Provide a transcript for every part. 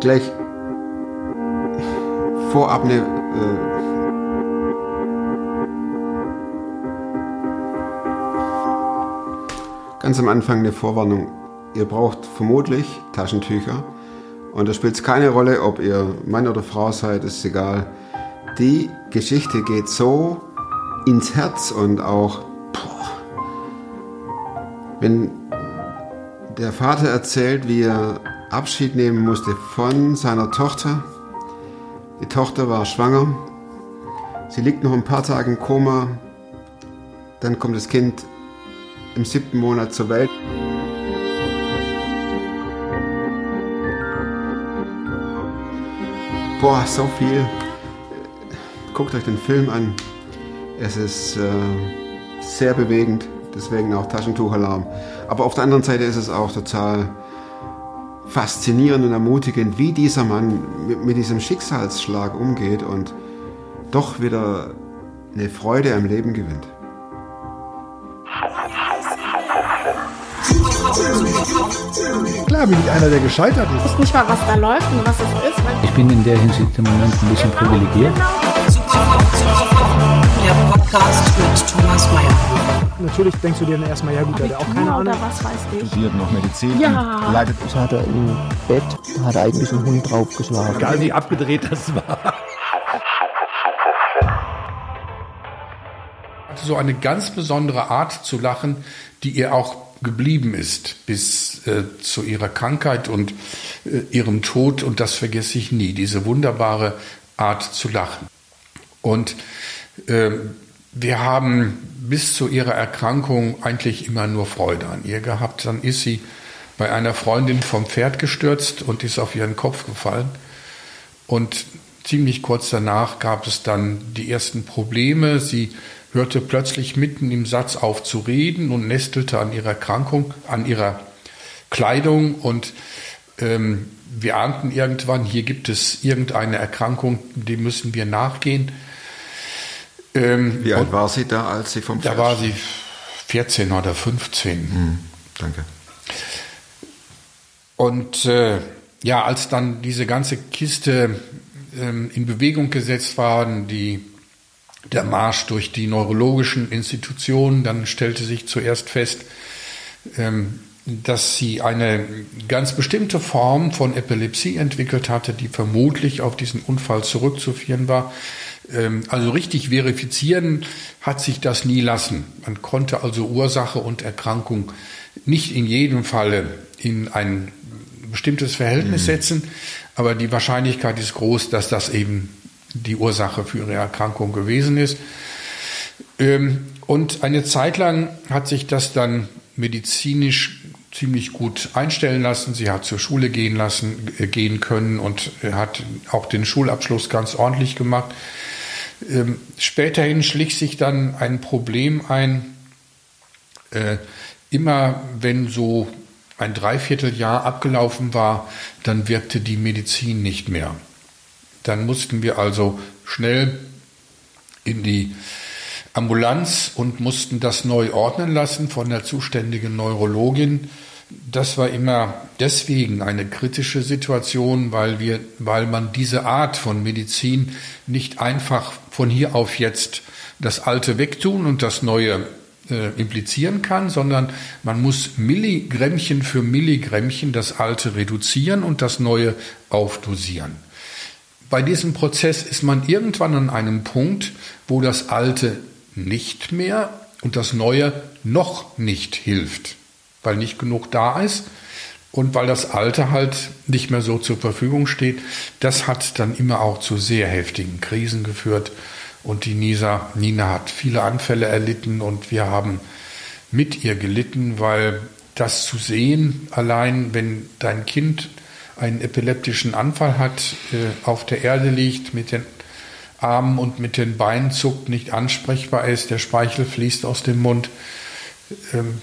gleich vorab eine äh, ganz am Anfang eine Vorwarnung. Ihr braucht vermutlich Taschentücher. Und da spielt es keine Rolle, ob ihr Mann oder Frau seid, ist egal. Die Geschichte geht so ins Herz und auch, boah, wenn der Vater erzählt, wie er Abschied nehmen musste von seiner Tochter. Die Tochter war schwanger. Sie liegt noch ein paar Tage im Koma. Dann kommt das Kind im siebten Monat zur Welt. Boah, so viel. Guckt euch den Film an. Es ist äh, sehr bewegend, deswegen auch Taschentuchalarm. Aber auf der anderen Seite ist es auch total faszinierend und ermutigend, wie dieser Mann mit, mit diesem Schicksalsschlag umgeht und doch wieder eine Freude am Leben gewinnt. Klar bin ich einer, der gescheitert ist. Ich weiß nicht mal, was da läuft und was es ist. Ich bin in der Hinsicht im Moment ein bisschen Genau, privilegiert. Der Podcast mit Thomas Mayer. Natürlich denkst du dir dann erstmal, ja gut, der hat auch keine Abitur Ahnung. was weiß ich. studiert noch Medizin Ja. leidet Das hat er im Bett, hat er eigentlich einen Hund draufgeschlagen. Egal wie abgedreht das war. hatte so eine ganz besondere Art zu lachen, die ihr auch geblieben ist bis äh, zu ihrer Krankheit und äh, ihrem Tod. Und das vergesse ich nie, diese wunderbare Art zu lachen. Und äh, wir haben bis zu ihrer Erkrankung eigentlich immer nur Freude an ihr gehabt. Dann ist sie bei einer Freundin vom Pferd gestürzt und ist auf ihren Kopf gefallen. Und ziemlich kurz danach gab es dann die ersten Probleme. Sie hörte plötzlich mitten im Satz auf zu reden und nestelte an ihrer Erkrankung, an ihrer Kleidung und ähm, wir ahnten irgendwann, hier gibt es irgendeine Erkrankung, dem müssen wir nachgehen. Ähm, Wie alt war sie da, als sie vom Da war sie 14 oder 15. Hm, danke. Und äh, ja, als dann diese ganze Kiste ähm, in Bewegung gesetzt war, die, der Marsch durch die neurologischen Institutionen, dann stellte sich zuerst fest, ähm, dass sie eine ganz bestimmte Form von Epilepsie entwickelt hatte, die vermutlich auf diesen Unfall zurückzuführen war. Ähm, also richtig verifizieren hat sich das nie lassen. Man konnte also Ursache und Erkrankung nicht in jedem Falle in ein bestimmtes Verhältnis setzen, aber die Wahrscheinlichkeit ist groß, dass das eben die Ursache für ihre Erkrankung gewesen ist. Ähm, Und eine Zeit lang hat sich das dann medizinisch ziemlich gut einstellen lassen. Sie hat zur Schule gehen lassen, äh, gehen können und hat auch den Schulabschluss ganz ordentlich gemacht. Ähm, Späterhin schlich sich dann ein Problem ein. Äh, Immer wenn so ein Dreivierteljahr abgelaufen war, dann wirkte die Medizin nicht mehr. Dann mussten wir also schnell in die Ambulanz und mussten das neu ordnen lassen von der zuständigen Neurologin. Das war immer deswegen eine kritische Situation, weil wir, weil man diese Art von Medizin nicht einfach von hier auf jetzt das Alte wegtun und das Neue äh, implizieren kann, sondern man muss Milligrammchen für Milligrammchen das Alte reduzieren und das Neue aufdosieren. Bei diesem Prozess ist man irgendwann an einem Punkt, wo das Alte nicht mehr und das Neue noch nicht hilft, weil nicht genug da ist und weil das Alte halt nicht mehr so zur Verfügung steht. Das hat dann immer auch zu sehr heftigen Krisen geführt. Und die Nisa, Nina hat viele Anfälle erlitten und wir haben mit ihr gelitten, weil das zu sehen, allein wenn dein Kind einen epileptischen Anfall hat, äh, auf der Erde liegt, mit den Armen und mit den Beinen zuckt, nicht ansprechbar ist, der Speichel fließt aus dem Mund, ähm,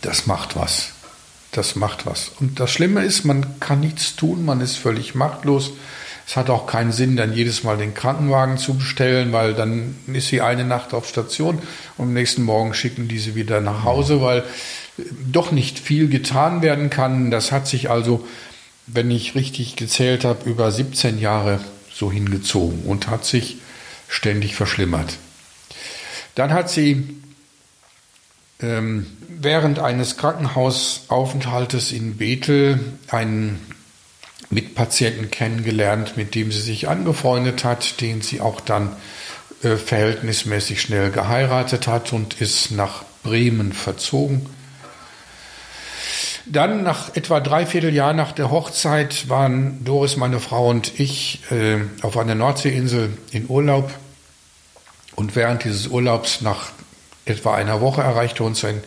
das macht was. Das macht was. Und das Schlimme ist, man kann nichts tun, man ist völlig machtlos. Es hat auch keinen Sinn, dann jedes Mal den Krankenwagen zu bestellen, weil dann ist sie eine Nacht auf Station und am nächsten Morgen schicken die sie wieder nach Hause, weil doch nicht viel getan werden kann. Das hat sich also wenn ich richtig gezählt habe, über 17 Jahre so hingezogen und hat sich ständig verschlimmert. Dann hat sie ähm, während eines Krankenhausaufenthaltes in Bethel einen Mitpatienten kennengelernt, mit dem sie sich angefreundet hat, den sie auch dann äh, verhältnismäßig schnell geheiratet hat und ist nach Bremen verzogen. Dann nach etwa dreiviertel Jahr nach der Hochzeit waren Doris, meine Frau und ich äh, auf einer Nordseeinsel in Urlaub. Und während dieses Urlaubs nach etwa einer Woche erreichte uns ein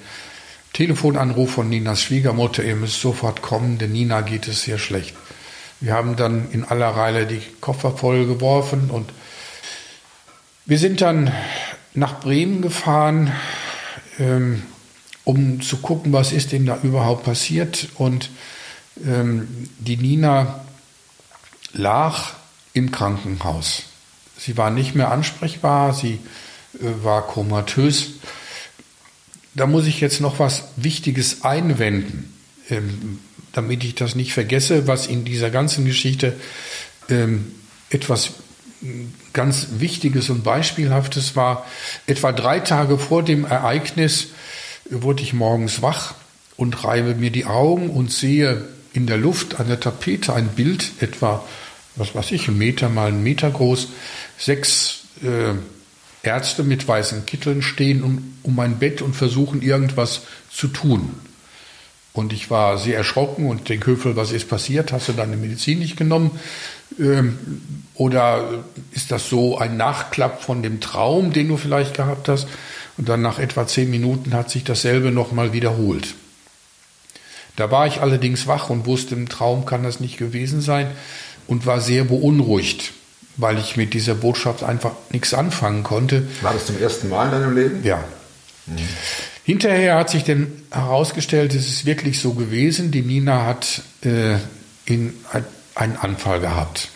Telefonanruf von Ninas Schwiegermutter, ihr müsst sofort kommen, denn Nina geht es sehr schlecht. Wir haben dann in aller Reile die Koffer voll geworfen und wir sind dann nach Bremen gefahren, ähm, um zu gucken, was ist denn da überhaupt passiert. Und ähm, die Nina lag im Krankenhaus. Sie war nicht mehr ansprechbar, sie war komatös. Da muss ich jetzt noch was Wichtiges einwenden, ähm, damit ich das nicht vergesse, was in dieser ganzen Geschichte ähm, etwas ganz Wichtiges und Beispielhaftes war. Etwa drei Tage vor dem Ereignis wurde ich morgens wach und reibe mir die Augen und sehe in der Luft an der Tapete ein Bild, etwa, was weiß ich, ein Meter mal ein Meter groß, sechs äh, Ärzte mit weißen Kitteln stehen um, mein Bett und versuchen irgendwas zu tun. Und ich war sehr erschrocken und denke, Höfel, was ist passiert? Hast du deine Medizin nicht genommen? Ähm, oder ist das so ein Nachklapp von dem Traum, den du vielleicht gehabt hast? Und dann nach etwa zehn Minuten hat sich dasselbe nochmal wiederholt. Da war ich allerdings wach und wusste, im Traum kann das nicht gewesen sein und war sehr beunruhigt weil ich mit dieser Botschaft einfach nichts anfangen konnte. War das zum ersten Mal in deinem Leben? Ja. Mhm. Hinterher hat sich dann herausgestellt, es ist wirklich so gewesen. Die Nina hat äh, in, einen Anfall gehabt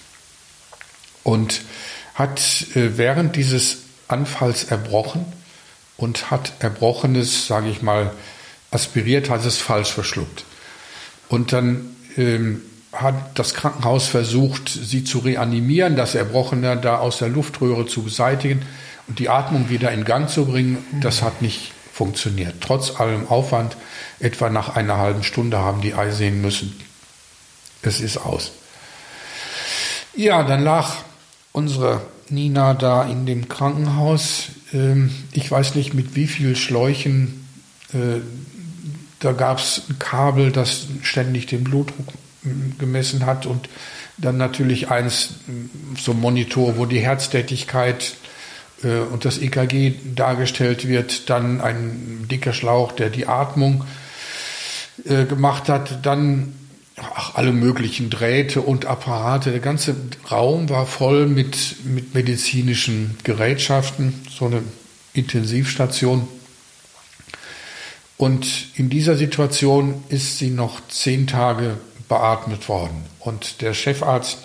und hat äh, während dieses Anfalls erbrochen und hat Erbrochenes, sage ich mal, aspiriert, hat es falsch verschluckt. Und dann ähm, hat das Krankenhaus versucht, sie zu reanimieren, das Erbrochene da aus der Luftröhre zu beseitigen und die Atmung wieder in Gang zu bringen. Das hat nicht funktioniert. Trotz allem Aufwand, etwa nach einer halben Stunde haben die Ei sehen müssen. Es ist aus. Ja, dann lag unsere Nina da in dem Krankenhaus. Ähm, ich weiß nicht, mit wie vielen Schläuchen. Äh, da gab es ein Kabel, das ständig den Blutdruck gemessen hat und dann natürlich eins, so ein Monitor, wo die Herztätigkeit äh, und das EKG dargestellt wird, dann ein dicker Schlauch, der die Atmung äh, gemacht hat, dann ach, alle möglichen Drähte und Apparate. Der ganze Raum war voll mit, mit medizinischen Gerätschaften, so eine Intensivstation. Und in dieser Situation ist sie noch zehn Tage beatmet worden. Und der Chefarzt,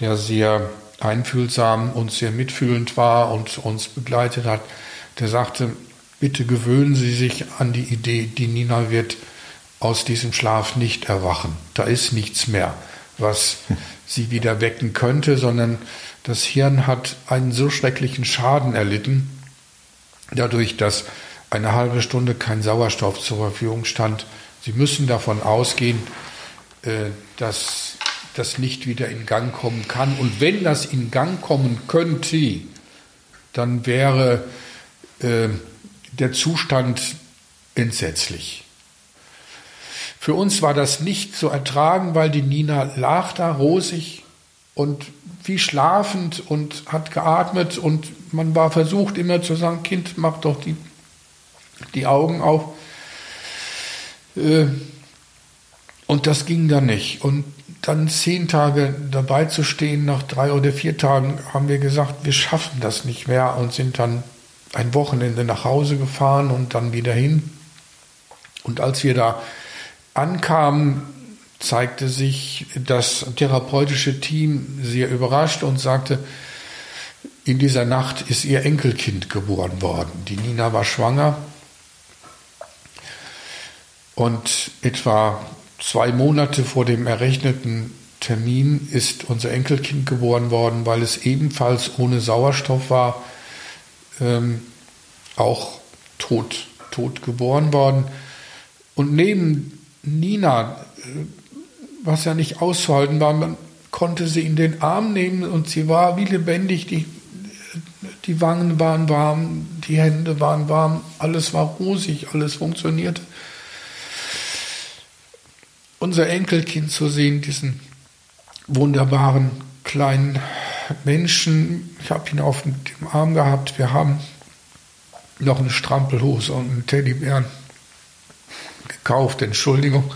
der sehr einfühlsam und sehr mitfühlend war und uns begleitet hat, der sagte, bitte gewöhnen Sie sich an die Idee, die Nina wird aus diesem Schlaf nicht erwachen. Da ist nichts mehr, was sie wieder wecken könnte, sondern das Hirn hat einen so schrecklichen Schaden erlitten, dadurch, dass eine halbe Stunde kein Sauerstoff zur Verfügung stand. Sie müssen davon ausgehen, dass das nicht wieder in Gang kommen kann. Und wenn das in Gang kommen könnte, dann wäre äh, der Zustand entsetzlich. Für uns war das nicht zu ertragen, weil die Nina lag da rosig und wie schlafend und hat geatmet und man war versucht immer zu sagen, Kind, mach doch die, die Augen auf. Äh, und das ging dann nicht. Und dann zehn Tage dabei zu stehen, nach drei oder vier Tagen haben wir gesagt, wir schaffen das nicht mehr und sind dann ein Wochenende nach Hause gefahren und dann wieder hin. Und als wir da ankamen, zeigte sich das therapeutische Team sehr überrascht und sagte, in dieser Nacht ist ihr Enkelkind geboren worden. Die Nina war schwanger und etwa zwei Monate vor dem errechneten Termin ist unser Enkelkind geboren worden, weil es ebenfalls ohne Sauerstoff war, ähm, auch tot, tot geboren worden. Und neben Nina, äh, was ja nicht auszuhalten war, man konnte sie in den Arm nehmen und sie war wie lebendig, die, die Wangen waren warm, die Hände waren warm, alles war rosig, alles funktionierte. Unser Enkelkind zu sehen, diesen wunderbaren kleinen Menschen. Ich habe ihn auf dem Arm gehabt. Wir haben noch eine Strampelhose und einen Teddybären gekauft, Entschuldigung.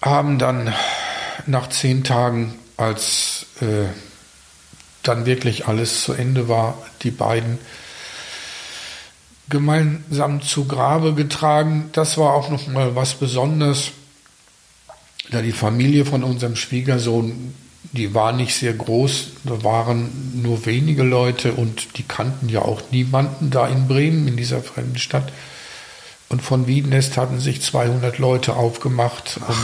Haben dann nach zehn Tagen, als äh, dann wirklich alles zu Ende war, die beiden gemeinsam zu Grabe getragen. Das war auch noch mal was Besonderes da die Familie von unserem Schwiegersohn, die war nicht sehr groß, da waren nur wenige Leute und die kannten ja auch niemanden da in Bremen, in dieser fremden Stadt. Und von Wiedenest hatten sich 200 Leute aufgemacht, um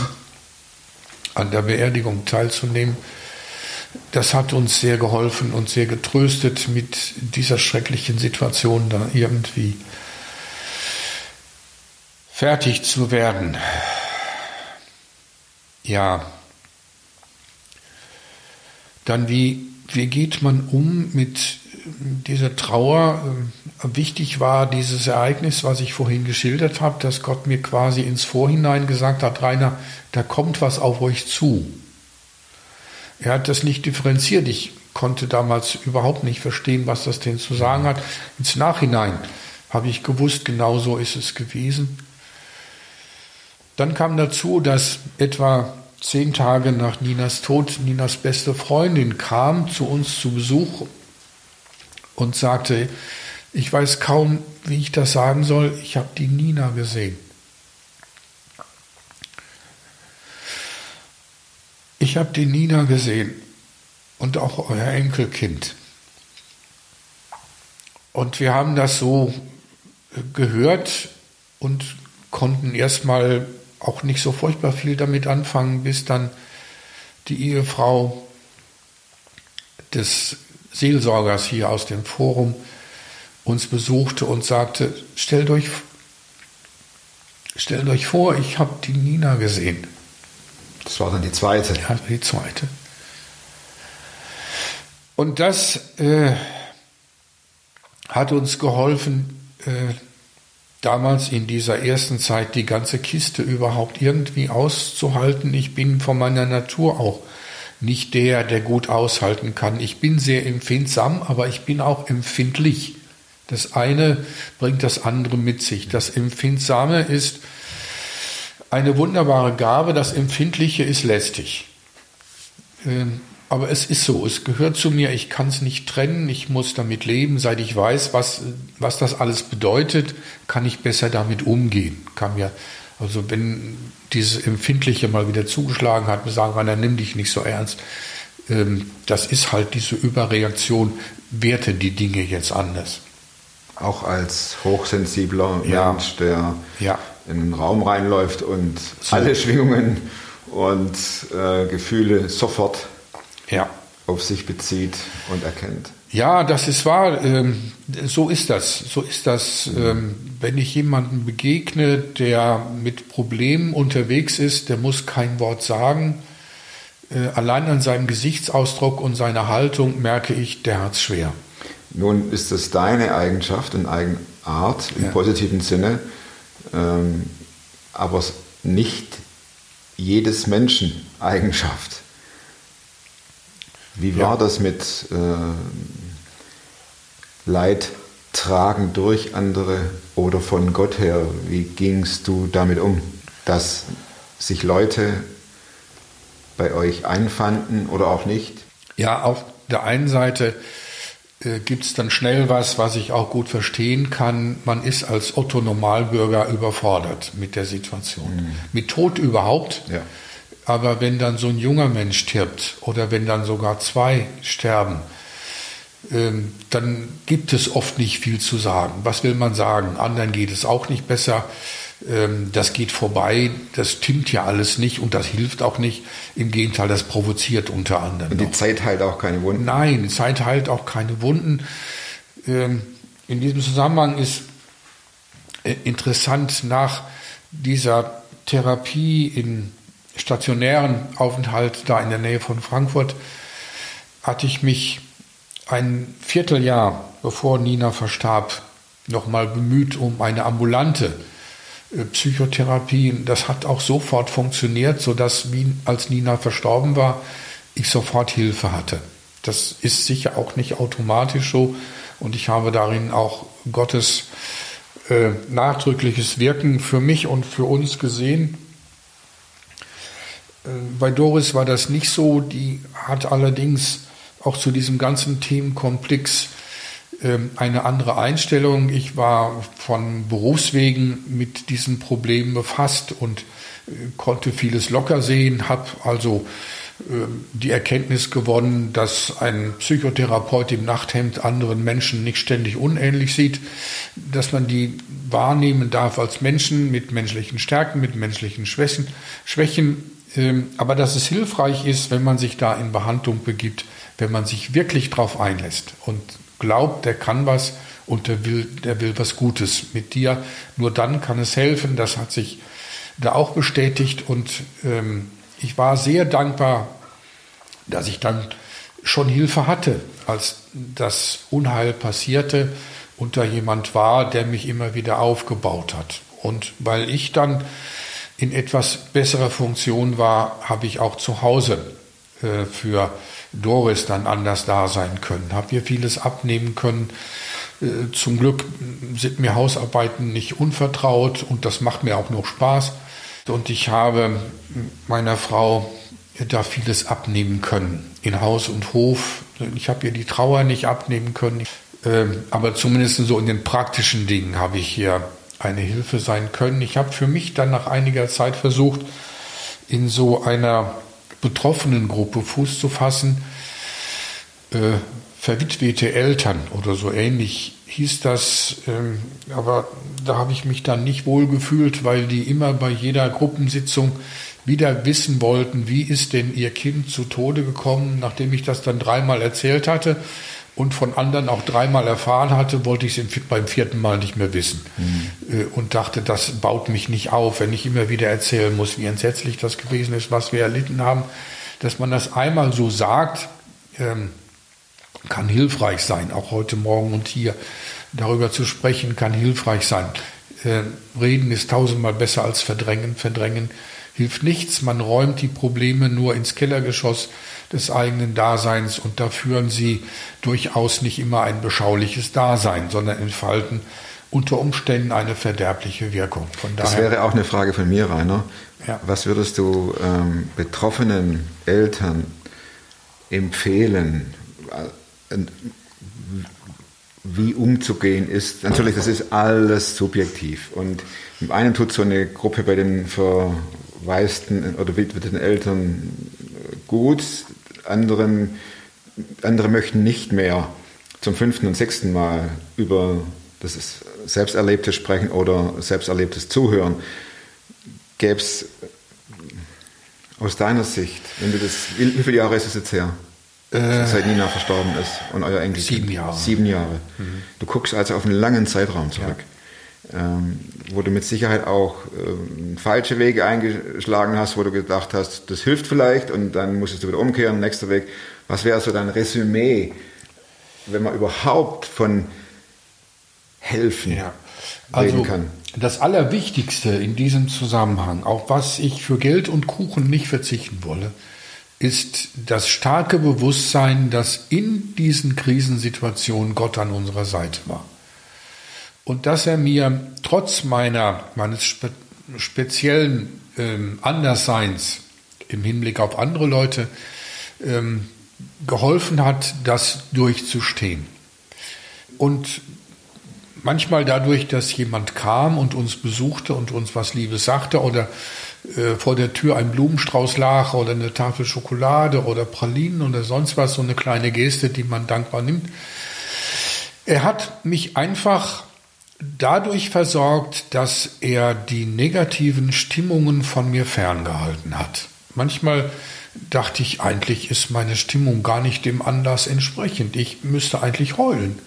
an der Beerdigung teilzunehmen. Das hat uns sehr geholfen und sehr getröstet, mit dieser schrecklichen Situation da irgendwie fertig zu werden. Ja. Dann wie, wie geht man um mit dieser Trauer? Wichtig war dieses Ereignis, was ich vorhin geschildert habe, dass Gott mir quasi ins Vorhinein gesagt hat, Rainer, da kommt was auf euch zu. Er hat das nicht differenziert. Ich konnte damals überhaupt nicht verstehen, was das denn zu sagen hat. Ins Nachhinein habe ich gewusst, genau so ist es gewesen. Dann kam dazu, dass etwa zehn Tage nach Ninas Tod Ninas beste Freundin kam zu uns zu Besuch und sagte, ich weiß kaum, wie ich das sagen soll, ich habe die Nina gesehen. Ich habe die Nina gesehen und auch euer Enkelkind. Und wir haben das so gehört und konnten erstmal auch nicht so furchtbar viel damit anfangen, bis dann die Ehefrau des Seelsorgers hier aus dem Forum uns besuchte und sagte, stellt euch, stellt euch vor, ich habe die Nina gesehen. Das war dann die zweite. Ja, die zweite. Und das äh, hat uns geholfen, äh, damals in dieser ersten Zeit die ganze Kiste überhaupt irgendwie auszuhalten. Ich bin von meiner Natur auch nicht der, der gut aushalten kann. Ich bin sehr empfindsam, aber ich bin auch empfindlich. Das eine bringt das andere mit sich. Das Empfindsame ist eine wunderbare Gabe, das Empfindliche ist lästig. Ähm, aber es ist so, es gehört zu mir, ich kann es nicht trennen, ich muss damit leben, seit ich weiß, was, was das alles bedeutet, kann ich besser damit umgehen. Kann mir, also wenn dieses Empfindliche mal wieder zugeschlagen hat, mir sagen, dann nimm dich nicht so ernst. Ähm, das ist halt diese Überreaktion, werte die Dinge jetzt anders. Auch als hochsensibler Ja. Mensch, der Ja. In einen Raum reinläuft und So. alle Schwingungen und äh, Gefühle sofort Ja. auf sich bezieht und erkennt. Ja, das ist wahr. Ähm, so ist das. So ist das. Ähm, wenn ich jemandem begegne, der mit Problemen unterwegs ist, der muss kein Wort sagen. Äh, allein an seinem Gesichtsausdruck und seiner Haltung merke ich, der hat's schwer. Nun ist es deine Eigenschaft und Eigenart im Ja. positiven Sinne, ähm, aber nicht jedes Menschen Eigenschaft. Wie war Ja. das mit äh, Leid tragen durch andere oder von Gott her? Wie gingst du damit um, dass sich Leute bei euch einfanden oder auch nicht? Ja, auf der einen Seite äh, gibt es dann schnell was, was ich auch gut verstehen kann. Man ist als Otto Normalbürger überfordert mit der Situation. Mit Tod überhaupt. Ja. Aber wenn dann so ein junger Mensch stirbt oder wenn dann sogar zwei sterben, ähm, dann gibt es oft nicht viel zu sagen. Was will man sagen? Anderen geht es auch nicht besser. Ähm, das geht vorbei, das stimmt ja alles nicht und das hilft auch nicht. Im Gegenteil, das provoziert unter anderem. Und die noch. Zeit heilt auch keine Wunden. Nein, die Zeit heilt auch keine Wunden. Ähm, in diesem Zusammenhang ist äh, interessant, nach dieser Therapie in stationären Aufenthalt da in der Nähe von Frankfurt hatte ich mich ein Vierteljahr, bevor Nina verstarb, nochmal bemüht um eine ambulante Psychotherapie. Das hat auch sofort funktioniert, sodass, als Nina verstorben war, ich sofort Hilfe hatte. Das ist sicher auch nicht automatisch so und ich habe darin auch Gottes äh, nachdrückliches Wirken für mich und für uns gesehen. Äh, bei Doris war das nicht so, die hat allerdings auch zu diesem ganzen Themenkomplex eine andere Einstellung. Ich war von Berufswegen mit diesen Problemen befasst und äh, konnte vieles locker sehen, habe also ähm, die Erkenntnis gewonnen, dass ein Psychotherapeut im Nachthemd anderen Menschen nicht ständig unähnlich sieht, dass man die wahrnehmen darf als Menschen mit menschlichen Stärken, mit menschlichen Schwächen, Schwächen ähm, aber dass es hilfreich ist, wenn man sich da in Behandlung begibt, wenn man sich wirklich darauf einlässt und glaubt, der kann was und der will, der will was Gutes mit dir. Nur dann kann es helfen. Das hat sich da auch bestätigt und ähm, ich war sehr dankbar, dass ich dann schon Hilfe hatte, als das Unheil passierte und da jemand war, der mich immer wieder aufgebaut hat. Und weil ich dann in etwas besserer Funktion war, habe ich auch zu Hause äh, für Doris dann anders da sein können. Habe ihr vieles abnehmen können. Äh, zum Glück sind mir Hausarbeiten nicht unvertraut und das macht mir auch noch Spaß. Und ich habe meiner Frau da vieles abnehmen können, in Haus und Hof. Ich habe ihr die Trauer nicht abnehmen können, ähm, aber zumindest so in den praktischen Dingen habe ich hier eine Hilfe sein können. Ich habe für mich dann nach einiger Zeit versucht, in so einer betroffenen Gruppe Fuß zu fassen. Äh, verwitwete Eltern oder so ähnlich hieß das. Ähm, aber da habe ich mich dann nicht wohl gefühlt, weil die immer bei jeder Gruppensitzung wieder wissen wollten, wie ist denn ihr Kind zu Tode gekommen, nachdem ich das dann dreimal erzählt hatte und von anderen auch dreimal erfahren hatte, wollte ich es beim vierten Mal nicht mehr wissen. Mhm. Und dachte, das baut mich nicht auf, wenn ich immer wieder erzählen muss, wie entsetzlich das gewesen ist, was wir erlitten haben. Dass man das einmal so sagt, ähm, kann hilfreich sein. Auch heute Morgen und hier darüber zu sprechen, kann hilfreich sein. Äh, reden ist tausendmal besser als verdrängen. Verdrängen hilft nichts. Man räumt die Probleme nur ins Kellergeschoss des eigenen Daseins und da führen sie durchaus nicht immer ein beschauliches Dasein, sondern entfalten unter Umständen eine verderbliche Wirkung. Von daher, das wäre auch eine Frage von mir, Rainer. Ja. Was würdest du ähm, betroffenen Eltern empfehlen, äh, wie umzugehen ist? Natürlich, das ist alles subjektiv. Und im einen tut so eine Gruppe bei den verwaisten oder witweten Eltern gut, anderen, andere möchten nicht mehr zum fünften und sechsten Mal über das Selbsterlebte sprechen oder Selbsterlebtes zuhören. Gäbe es aus deiner Sicht, wenn du das, wie, wie viele Jahre ist es jetzt her? Äh, seit Nina verstorben ist und euer Enkel. Sieben Jahre. Sieben Jahre. Mhm. Du guckst also auf einen langen Zeitraum zurück. Ja ähm, wo du mit Sicherheit auch ähm, falsche Wege eingeschlagen hast, wo du gedacht hast, das hilft vielleicht und dann musstest du wieder umkehren, nächster Weg. Was wäre so dein Resümee, wenn man überhaupt von helfen ja. also, reden kann? Das Allerwichtigste in diesem Zusammenhang, auch was ich für Geld und Kuchen nicht verzichten wolle, ist das starke Bewusstsein, dass in diesen Krisensituationen Gott an unserer Seite war und dass er mir trotz meiner, meines spe speziellen ähm, Andersseins im Hinblick auf andere Leute ähm, geholfen hat, das durchzustehen. Und manchmal dadurch, dass jemand kam und uns besuchte und uns was Liebes sagte oder äh, vor der Tür ein Blumenstrauß lag oder eine Tafel Schokolade oder Pralinen oder sonst was, so eine kleine Geste, die man dankbar nimmt. Er hat mich einfach dadurch versorgt, dass er die negativen Stimmungen von mir ferngehalten hat. Manchmal dachte ich, eigentlich ist meine Stimmung gar nicht dem Anlass entsprechend. Ich müsste eigentlich heulen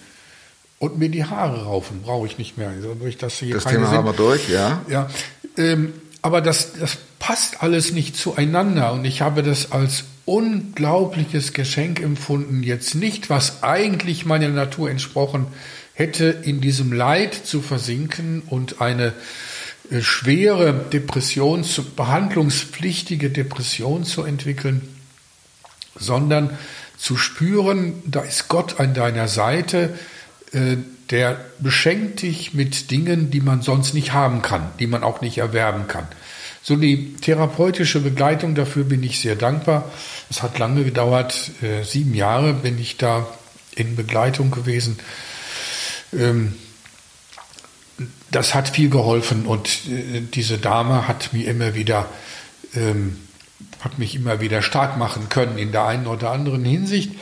und mir die Haare raufen. Brauche ich nicht mehr. Also durch das hier Das Thema Sinn- haben wir durch, ja. ja, ähm, aber das, das passt alles nicht zueinander und ich habe das als unglaubliches Geschenk empfunden, jetzt nicht, was eigentlich meiner Natur entsprochen hätte, in diesem Leid zu versinken und eine äh, schwere Depression, behandlungspflichtige Depression zu entwickeln, sondern zu spüren, da ist Gott an deiner Seite, äh, der beschenkt dich mit Dingen, die man sonst nicht haben kann, die man auch nicht erwerben kann. So die therapeutische Begleitung, dafür bin ich sehr dankbar. Es hat lange gedauert, äh, sieben Jahre bin ich da in Begleitung gewesen. Ähm, das hat viel geholfen und äh, diese Dame hat mir immer wieder, ähm, hat mich immer wieder stark machen können in der einen oder anderen Hinsicht.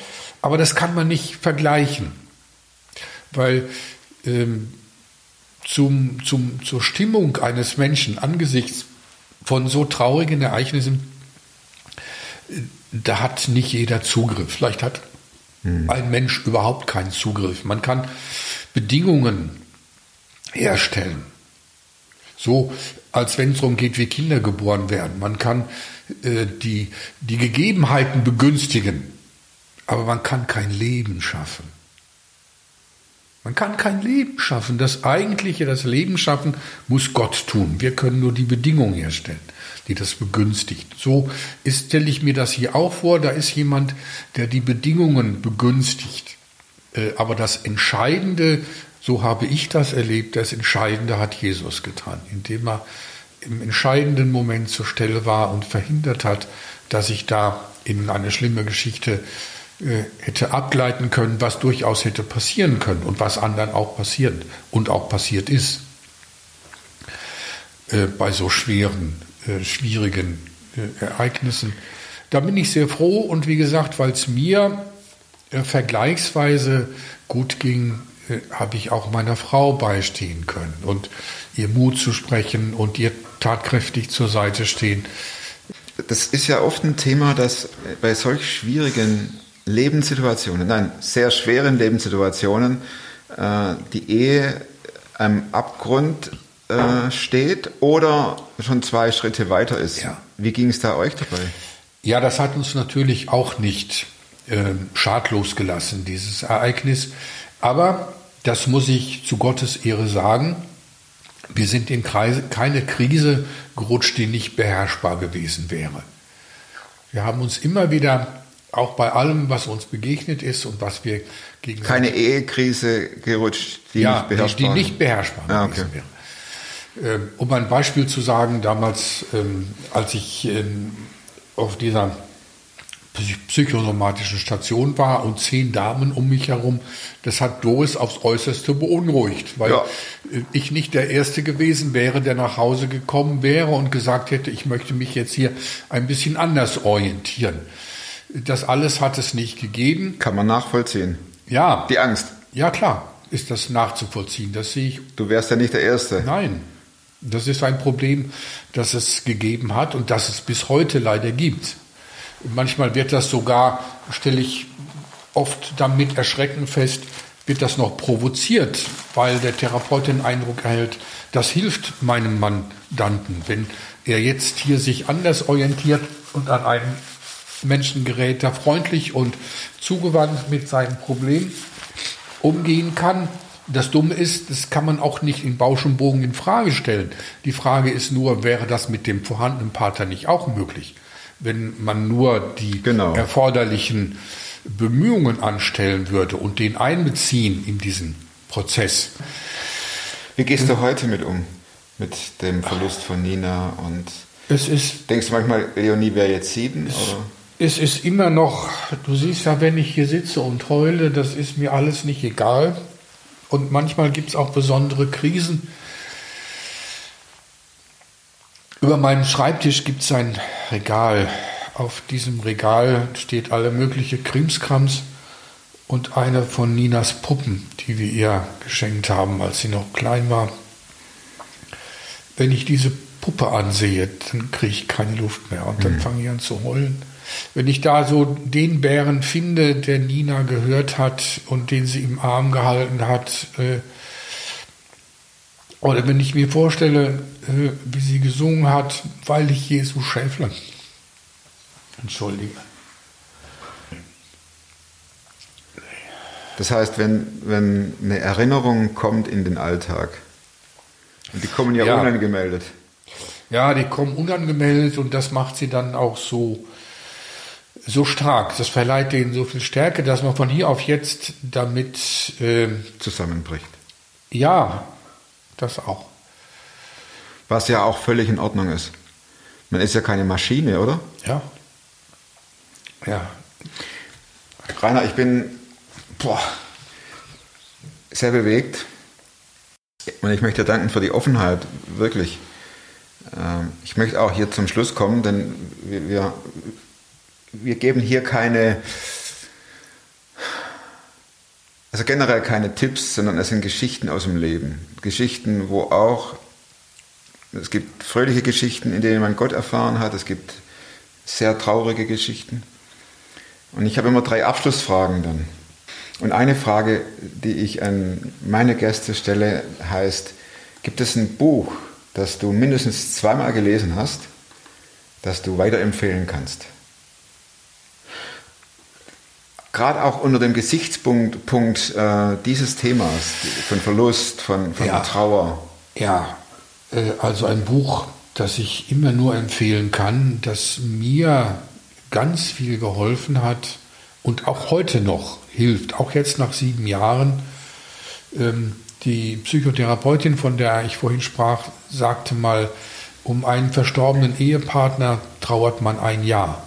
Aber das kann man nicht vergleichen, weil ähm, zum, zum, zur Stimmung eines Menschen angesichts von so traurigen Ereignissen, äh, da hat nicht jeder Zugriff. Vielleicht hat ein Mensch überhaupt keinen Zugriff. Man kann Bedingungen herstellen. So, als wenn es darum geht, wie Kinder geboren werden. Man kann äh, die, die Gegebenheiten begünstigen, aber man kann kein Leben schaffen. Man kann kein Leben schaffen. Das eigentliche, das Leben schaffen, muss Gott tun. Wir können nur die Bedingungen herstellen, die das begünstigt. So stelle ich mir das hier auch vor. Da ist jemand, der die Bedingungen begünstigt. Äh, Aber das Entscheidende, so habe ich das erlebt, das Entscheidende hat Jesus getan, indem er im entscheidenden Moment zur Stelle war und verhindert hat, dass ich da in eine schlimme Geschichte äh, hätte abgleiten können, was durchaus hätte passieren können und was anderen auch passiert und auch passiert ist äh, bei so schweren, schwierigen Ereignissen. Da bin ich sehr froh und wie gesagt, weil es mir äh, vergleichsweise gut ging, äh, habe ich auch meiner Frau beistehen können und ihr Mut zu sprechen und ihr tatkräftig zur Seite stehen. Das ist ja oft ein Thema, das bei solch schwierigen Lebenssituationen, nein, sehr schweren Lebenssituationen, äh, die Ehe am Abgrund äh, steht oder schon zwei Schritte weiter ist. Ja. Wie ging es da euch dabei? Ja, das hat uns natürlich auch nicht ähm, schadlos gelassen, dieses Ereignis. Aber das muss ich zu Gottes Ehre sagen. Wir sind in Kreise, keine Krise gerutscht, die nicht beherrschbar gewesen wäre. Wir haben uns immer wieder, auch bei allem, was uns begegnet ist und was wir gegen Keine Ehekrise gerutscht, die ja, nicht beherrschbar die, die nicht beherrschbar Ah, gewesen okay. wäre. Ähm, Um ein Beispiel zu sagen, damals, ähm, als ich ähm, auf dieser psychosomatischen Station war und zehn Damen um mich herum, das hat Doris aufs Äußerste beunruhigt, weil Ja. ich nicht der Erste gewesen wäre, der nach Hause gekommen wäre und gesagt hätte, ich möchte mich jetzt hier ein bisschen anders orientieren. Das alles hat es nicht gegeben. Kann man nachvollziehen. Ja, Die Angst. ja klar, ist das nachzuvollziehen. Das sehe ich Du wärst ja nicht der Erste. Nein, das ist ein Problem, das es gegeben hat und das es bis heute leider gibt. Manchmal wird das sogar, stelle ich oft damit erschreckend fest, wird das noch provoziert, weil der Therapeut den Eindruck erhält, das hilft meinem Mandanten, wenn er jetzt hier sich anders orientiert und an einen Menschen gerät, der freundlich und zugewandt mit seinem Problem umgehen kann. Das Dumme ist, das kann man auch nicht in Bausch und Bogen in Frage stellen. Die Frage ist nur, wäre das mit dem vorhandenen Partner nicht auch möglich? Wenn man nur die Genau. erforderlichen Bemühungen anstellen würde und den einbeziehen in diesen Prozess. Wie gehst du heute mit um? Mit dem Verlust von Nina und Es ist denkst du manchmal, Leonie wäre jetzt sieben? Oder? Es ist immer noch, du siehst ja, wenn ich hier sitze und heule, das ist mir alles nicht egal. Und manchmal gibt es auch besondere Krisen. Über meinem Schreibtisch gibt es ein Regal. Auf diesem Regal steht alle mögliche Krimskrams. und eine von Ninas Puppen, die wir ihr geschenkt haben, als sie noch klein war. Wenn ich diese Puppe ansehe, dann kriege ich keine Luft mehr und dann Mhm. fange ich an zu heulen. Wenn ich da so den Bären finde, der Nina gehört hat und den sie im Arm gehalten hat, äh, oder wenn ich mir vorstelle, äh, wie sie gesungen hat, weil ich Jesu Schäflein. Entschuldige. Das heißt, wenn, wenn eine Erinnerung kommt in den Alltag, und die kommen ja, Ja. unangemeldet, Ja, die kommen unangemeldet und das macht sie dann auch so, so stark. Das verleiht denen so viel Stärke, dass man von hier auf jetzt damit, ähm, zusammenbricht. ja, das auch. Was ja auch völlig in Ordnung ist. Man ist ja keine Maschine, oder? Ja. Ja. Rainer, ich bin boah, sehr bewegt. Und ich möchte dir danken für die Offenheit, wirklich. Ähm, Ich möchte auch hier zum Schluss kommen, denn wir, wir, wir geben hier keine, also generell keine Tipps, sondern es sind Geschichten aus dem Leben. Geschichten, wo auch, es gibt fröhliche Geschichten, in denen man Gott erfahren hat, es gibt sehr traurige Geschichten. Und ich habe immer drei Abschlussfragen dann. Und eine Frage, die ich an meine Gäste stelle, heißt, gibt es ein Buch, das du mindestens zweimal gelesen hast, das du weiterempfehlen kannst? Gerade auch unter dem Gesichtspunkt Punkt, äh, dieses Themas, von Verlust, von, von Ja. Trauer. Ja, äh, also ein Buch, das ich immer nur empfehlen kann, das mir ganz viel geholfen hat und auch heute noch hilft, auch jetzt nach sieben Jahren. Ähm, Die Psychotherapeutin, von der ich vorhin sprach, sagte mal, um einen verstorbenen Ehepartner trauert man ein Jahr,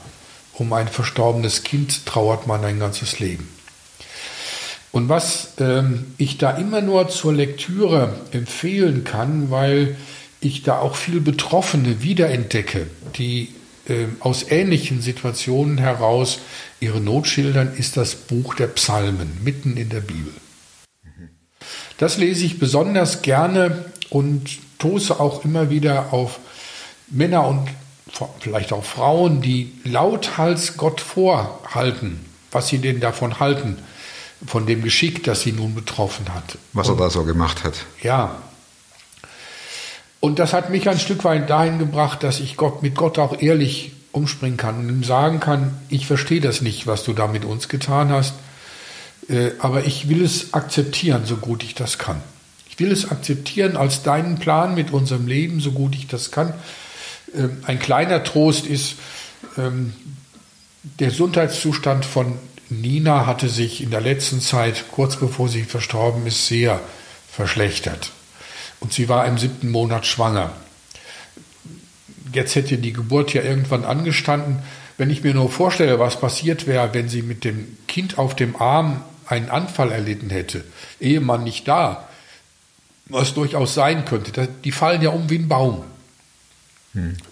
um ein verstorbenes Kind trauert man ein ganzes Leben. Und was ähm, ich da immer nur zur Lektüre empfehlen kann, weil ich da auch viel Betroffene wiederentdecke, die ähm, aus ähnlichen Situationen heraus ihre Not schildern, ist das Buch der Psalmen mitten in der Bibel. Das lese ich besonders gerne und stoße auch immer wieder auf Männer und vielleicht auch Frauen, die lauthals Gott vorhalten, was sie denn davon halten, von dem Geschick, das sie nun betroffen hat. Was er da so gemacht hat. Ja. Und das hat mich ein Stück weit dahin gebracht, dass ich Gott, mit Gott auch ehrlich umspringen kann und ihm sagen kann, ich verstehe das nicht, was du da mit uns getan hast, äh, aber ich will es akzeptieren, so gut ich das kann. Ich will es akzeptieren als deinen Plan mit unserem Leben, so gut ich das kann. Ähm, ein kleiner Trost ist, ähm, der Gesundheitszustand von Nina hatte sich in der letzten Zeit, kurz bevor sie verstorben ist, sehr verschlechtert. Und sie war im siebten Monat schwanger. Jetzt hätte die Geburt ja irgendwann angestanden. Wenn ich mir nur vorstelle, was passiert wäre, wenn sie mit dem Kind auf dem Arm einen Anfall erlitten hätte, Ehemann nicht da, was durchaus sein könnte, die fallen ja um wie ein Baum.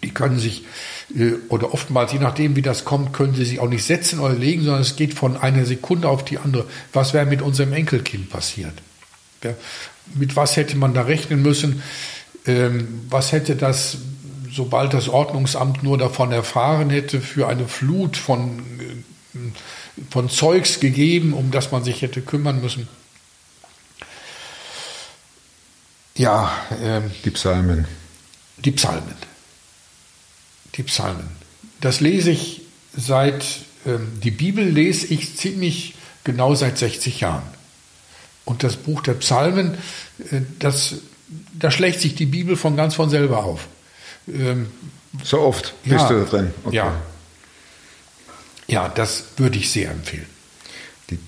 Die können sich, äh, oder oftmals, je nachdem, wie das kommt, können sie sich auch nicht setzen oder legen, sondern es geht von einer Sekunde auf die andere. Was wäre mit unserem Enkelkind passiert? Ja, mit was hätte man da rechnen müssen? Ähm, was hätte das, sobald das Ordnungsamt nur davon erfahren hätte, für eine Flut von, äh, von Zeugs gegeben, um das man sich hätte kümmern müssen? Ja, ähm, Die Psalmen. die Psalmen. Die Psalmen. Das lese ich seit, ähm, die Bibel lese ich ziemlich genau seit 60 Jahren. Und das Buch der Psalmen, äh, das, da schlägt sich die Bibel von ganz von selber auf. Ähm, So oft bist ja, du da drin. Ja. Ja, das würde ich sehr empfehlen. Die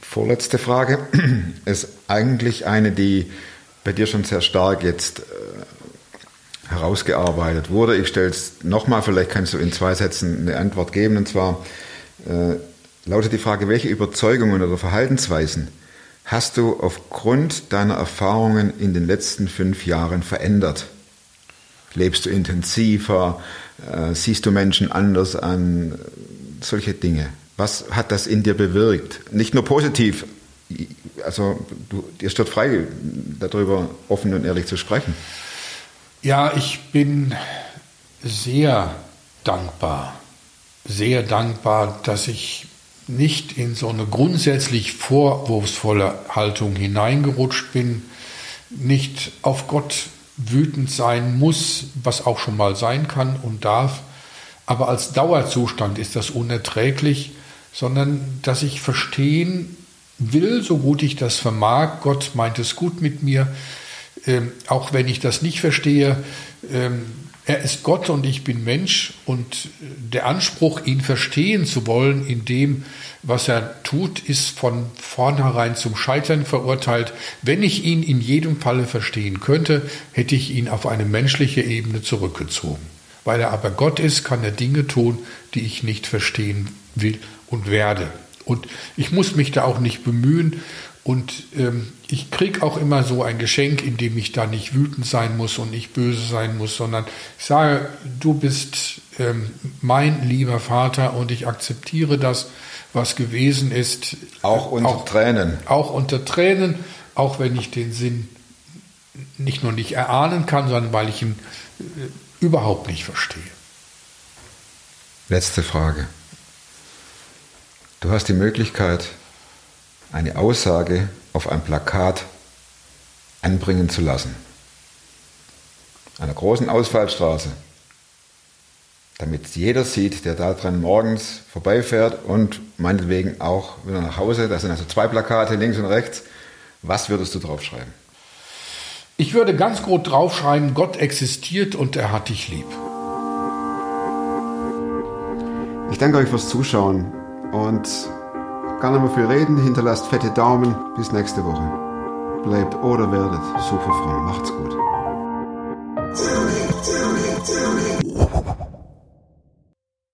vorletzte Frage ist eigentlich eine, die bei dir schon sehr stark jetzt äh, herausgearbeitet wurde. Ich stelle es nochmal, vielleicht kannst du in zwei Sätzen eine Antwort geben. Und zwar äh, lautet die Frage, welche Überzeugungen oder Verhaltensweisen hast du aufgrund deiner Erfahrungen in den letzten fünf Jahren verändert? Lebst du intensiver? Äh, siehst du Menschen anders an? Solche Dinge. Was hat das in dir bewirkt? Nicht nur positiv, also du, dir steht frei, darüber offen und ehrlich zu sprechen. Ja, ich bin sehr dankbar, sehr dankbar, dass ich nicht in so eine grundsätzlich vorwurfsvolle Haltung hineingerutscht bin, nicht auf Gott wütend sein muss, was auch schon mal sein kann und darf, aber als Dauerzustand ist das unerträglich, sondern dass ich verstehen will, so gut ich das vermag, Gott meint es gut mit mir, ähm, auch wenn ich das nicht verstehe, ähm, er ist Gott und ich bin Mensch und der Anspruch, ihn verstehen zu wollen in dem, was er tut, ist von vornherein zum Scheitern verurteilt. Wenn ich ihn in jedem Falle verstehen könnte, hätte ich ihn auf eine menschliche Ebene zurückgezogen. Weil er aber Gott ist, kann er Dinge tun, die ich nicht verstehen will und werde. Und ich muss mich da auch nicht bemühen. Und ähm, ich kriege auch immer so ein Geschenk, in dem ich da nicht wütend sein muss und nicht böse sein muss, sondern ich sage, du bist ähm, mein lieber Vater und ich akzeptiere das, was gewesen ist. Auch unter auch, Tränen. Auch unter Tränen, auch wenn ich den Sinn nicht nur nicht erahnen kann, sondern weil ich ihn äh, überhaupt nicht verstehe. Letzte Frage. Du hast die Möglichkeit, eine Aussage auf ein Plakat anbringen zu lassen. Einer großen Ausfallstraße. Damit jeder sieht, der da dran morgens vorbeifährt und meinetwegen auch wieder nach Hause. Da sind also zwei Plakate links und rechts. Was würdest du draufschreiben? Ich würde ganz groß draufschreiben, Gott existiert und er hat dich lieb. Ich danke euch fürs Zuschauen und gar nicht mehr viel reden. Hinterlasst fette Daumen. Bis nächste Woche. Bleibt oder werdet super fromm. Macht's gut.